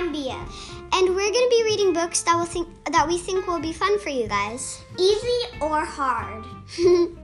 I'm Bia. And we're going to be reading books that, will think, that we think will be fun for you guys. Easy or hard?